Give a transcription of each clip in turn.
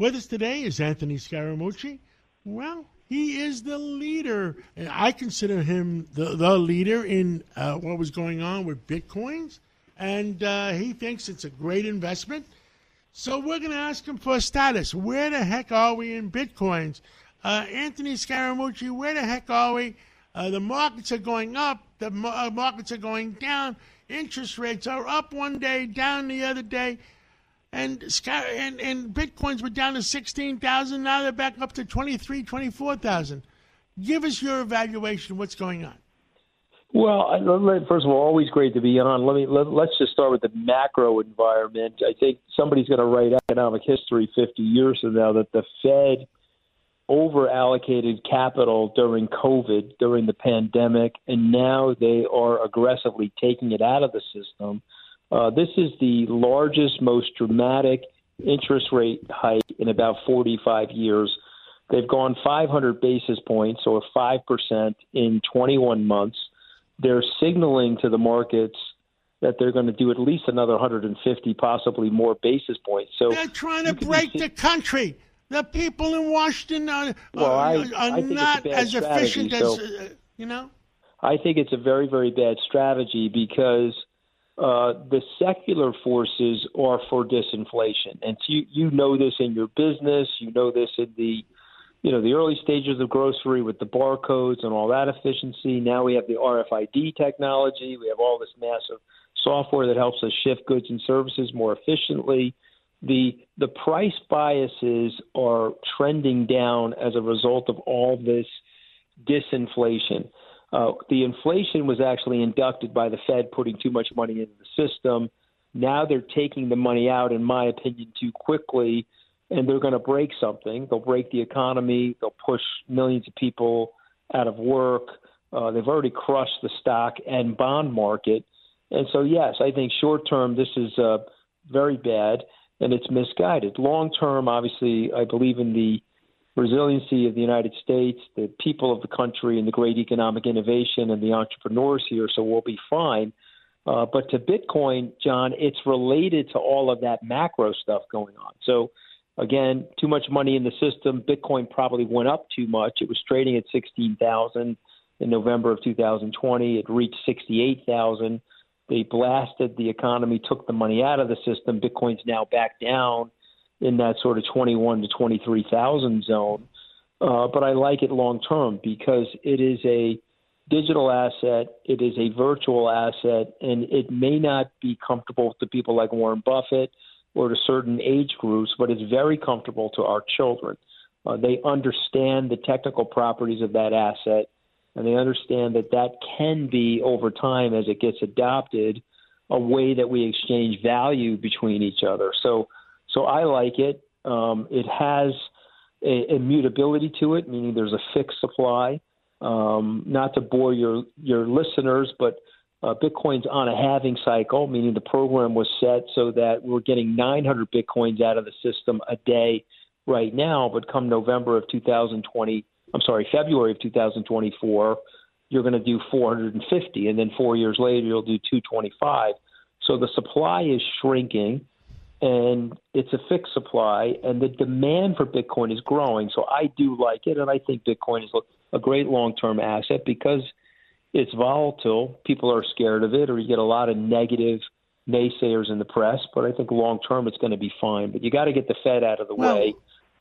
With us today is Anthony Scaramucci. Well, he is the leader. I consider him the, the leader in uh, what was going on with Bitcoins, and uh, he thinks it's a great investment. So we're going to ask him for a status. Where the heck are we in Bitcoins? Uh, Anthony Scaramucci, where the heck are we? Uh, the markets are going up, the uh, markets are going down, interest rates are up one day, down the other day and and and bitcoins were down to 16,000 now they're back up to 23 24,000 give us your evaluation what's going on? Well first of all always great to be on. Let me let, let's just start with the macro environment. I think somebody's going to write economic history 50 years from now that the fed over allocated capital during covid during the pandemic and now they are aggressively taking it out of the system uh, this is the largest, most dramatic interest rate hike in about 45 years. They've gone 500 basis points, or 5% in 21 months. They're signaling to the markets that they're going to do at least another 150, possibly more basis points. So they're trying to break the country. The people in Washington are, well, I, are I not as efficient so as uh, you know. I think it's a very, very bad strategy because – uh, the secular forces are for disinflation, and you you know this in your business. You know this in the you know the early stages of grocery with the barcodes and all that efficiency. Now we have the RFID technology. We have all this massive software that helps us shift goods and services more efficiently. The the price biases are trending down as a result of all this disinflation. Uh, the inflation was actually inducted by the Fed putting too much money into the system. Now they're taking the money out, in my opinion, too quickly, and they're going to break something. They'll break the economy. They'll push millions of people out of work. Uh, they've already crushed the stock and bond market. And so, yes, I think short term, this is uh, very bad and it's misguided. Long term, obviously, I believe in the resiliency of the United States, the people of the country, and the great economic innovation and the entrepreneurs here, so we'll be fine. Uh, but to Bitcoin, John, it's related to all of that macro stuff going on. So, again, too much money in the system. Bitcoin probably went up too much. It was trading at 16,000 in November of 2020. It reached 68,000. They blasted the economy, took the money out of the system. Bitcoin's now back down in that sort of 21 to 23,000 zone. Uh, but I like it long term because it is a digital asset, it is a virtual asset, and it may not be comfortable to people like Warren Buffett or to certain age groups, but it's very comfortable to our children. Uh, they understand the technical properties of that asset, and they understand that that can be, over time, as it gets adopted, a way that we exchange value between each other. So so I like it. Um, it has a immutability to it, meaning there's a fixed supply. Um, not to bore your your listeners, but uh, Bitcoin's on a halving cycle, meaning the program was set so that we're getting 900 Bitcoins out of the system a day right now. But come November of 2020, I'm sorry, February of 2024, you're going to do 450, and then four years later you'll do 225. So the supply is shrinking and it's a fixed supply, and the demand for Bitcoin is growing. So I do like it, and I think Bitcoin is a great long-term asset because it's volatile. People are scared of it, or you get a lot of negative naysayers in the press. But I think long term, it's going to be fine. But you got to get the Fed out of the well, way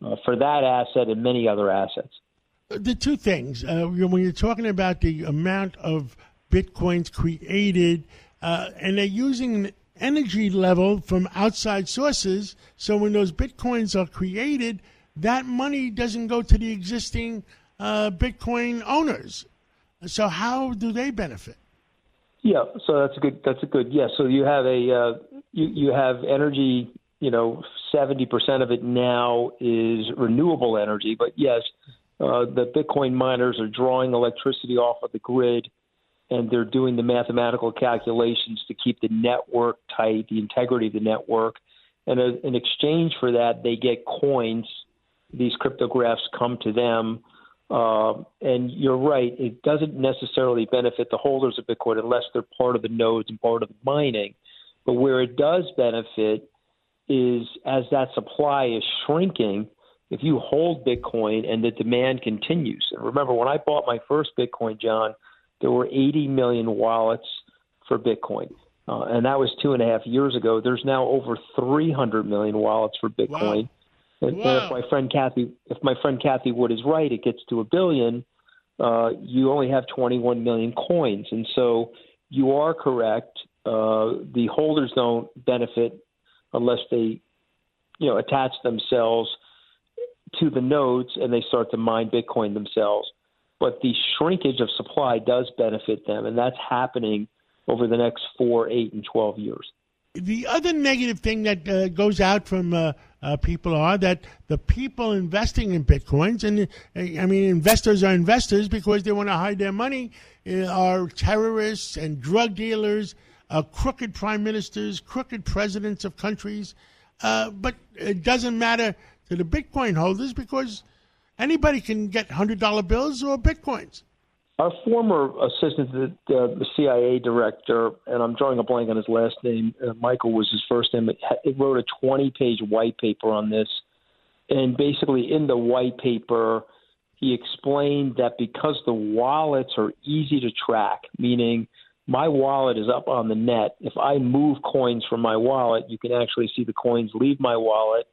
uh, for that asset and many other assets. The two things uh, when you're talking about the amount of bitcoins created, uh, and they're using energy level from outside sources. So when those bitcoins are created, that money doesn't go to the existing uh, Bitcoin owners. So how do they benefit? Yeah, so that's a good. That's a good. Yeah, so you have a uh, you you have energy. You know, seventy percent of it now is renewable energy. But yes, uh, the Bitcoin miners are drawing electricity off of the grid and they're doing the mathematical calculations to keep the network tight, the integrity of the network. And in exchange for that, they get coins. These cryptographs come to them. Uh, and you're right, it doesn't necessarily benefit the holders of Bitcoin unless they're part of the nodes and part of the mining. But where it does benefit is as that supply is shrinking, if you hold Bitcoin and the demand continues. And remember, when I bought my first Bitcoin, John, there were 80 million wallets for Bitcoin. Uh, and that was two and a half years ago. There's now over 300 million wallets for Bitcoin. Wow. And, Wow. and if my friend Kathy, if my friend Cathie Wood is right, it gets to a billion. Uh, you only have 21 million coins, and so you are correct. Uh, the holders don't benefit unless they, you know, attach themselves to the nodes and they start to mine Bitcoin themselves. But the shrinkage of supply does benefit them, and that's happening over the next four, eight, and 12 years. The other negative thing that uh, goes out from uh, uh, people are that the people investing in bitcoins, and uh, I mean, investors are investors because they want to hide their money, uh, are terrorists and drug dealers, uh, crooked prime ministers, crooked presidents of countries. But it doesn't matter to the Bitcoin holders because anybody can get $100 bills or bitcoins. Our former assistant the, the CIA director, and I'm drawing a blank on his last name, uh, Michael was his first name, it wrote a 20 page white paper on this. And basically, in the white paper, he explained that because the wallets are easy to track, meaning my wallet is up on the net. If I move coins from my wallet, you can actually see the coins leave my wallet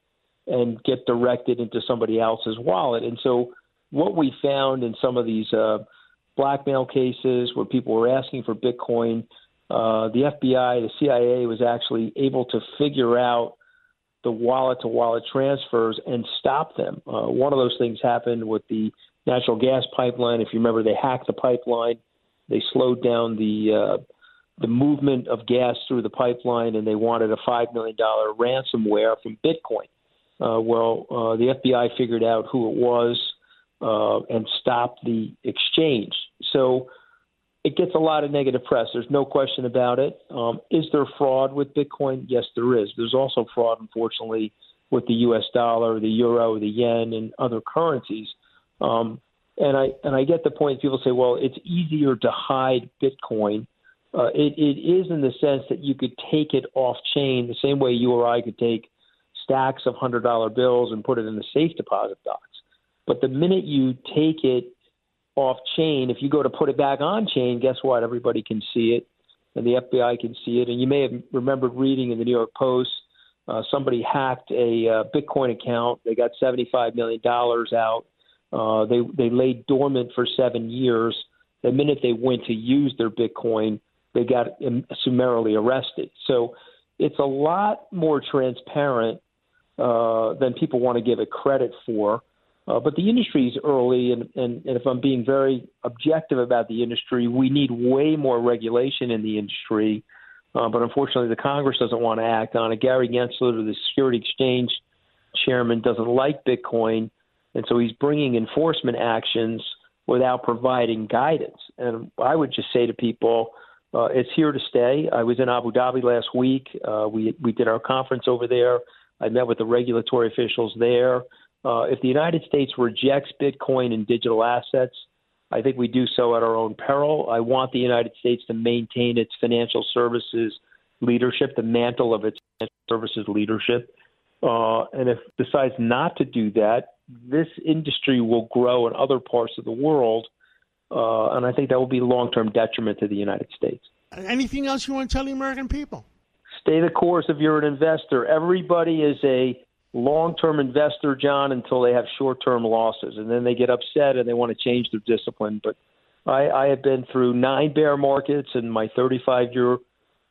and get directed into somebody else's wallet. And so, what we found in some of these uh, blackmail cases where people were asking for Bitcoin, uh, the FBI, the CIA was actually able to figure out the wallet to wallet transfers and stop them. Uh, one of those things happened with the natural gas pipeline. If you remember, they hacked the pipeline, they slowed down the uh, the movement of gas through the pipeline, and they wanted a five million dollar ransomware from Bitcoin. Uh, well, uh, the FBI figured out who it was uh, and stopped the exchange. So it gets a lot of negative press. There's no question about it. Um, is there fraud with Bitcoin? Yes, there is. There's also fraud, unfortunately, with the U.S. dollar, the euro, the yen, and other currencies. Um, and I and I get the point. People say, well, it's easier to hide Bitcoin. Uh, it, it is in the sense that you could take it off chain the same way you or I could take stacks of hundred dollar bills and put it in the safe deposit box. But the minute you take it off chain, if you go to put it back on chain, guess what? Everybody can see it, and the FBI can see it. And you may have remembered reading in the New York Post, uh, somebody hacked a uh, Bitcoin account. They got seventy-five million dollars out. Uh, they they lay dormant for seven years. The minute they went to use their Bitcoin, they got summarily arrested. So it's a lot more transparent uh, than people want to give it credit for. Uh, but the industry is early, and, and, and if I'm being very objective about the industry, we need way more regulation in the industry. Uh, but unfortunately, the Congress doesn't want to act on it. Gary Gensler, the Security Exchange chairman, doesn't like Bitcoin, and so he's bringing enforcement actions without providing guidance. And I would just say to people, uh, it's here to stay. I was in Abu Dhabi last week. Uh, we we did our conference over there. I met with the regulatory officials there. Uh, if the United States rejects Bitcoin and digital assets, I think we do so at our own peril. I want the United States to maintain its financial services leadership, the mantle of its financial services leadership. Uh, and if it decides not to do that, this industry will grow in other parts of the world. Uh, and I think that will be a long term detriment to the United States. Anything else you want to tell the American people? Stay the course if you're an investor. Everybody is a long term investor, John, until they have short term losses. And then they get upset and they want to change their discipline. But I, I have been through nine bear markets in my 35 year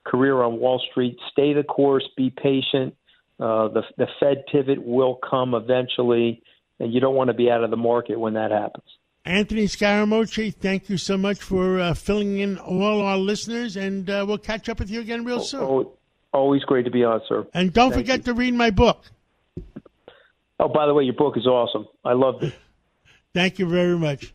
career on Wall Street. Stay the course, be patient. Uh, the, the Fed pivot will come eventually, and you don't want to be out of the market when that happens. Anthony Scaramucci, thank you so much for uh, filling in all our listeners, and uh, we'll catch up with you again real soon. Oh, always great to be on, sir. And don't Thank forget you. to read my book. Oh, by the way, your book is awesome. I loved it. Thank you very much.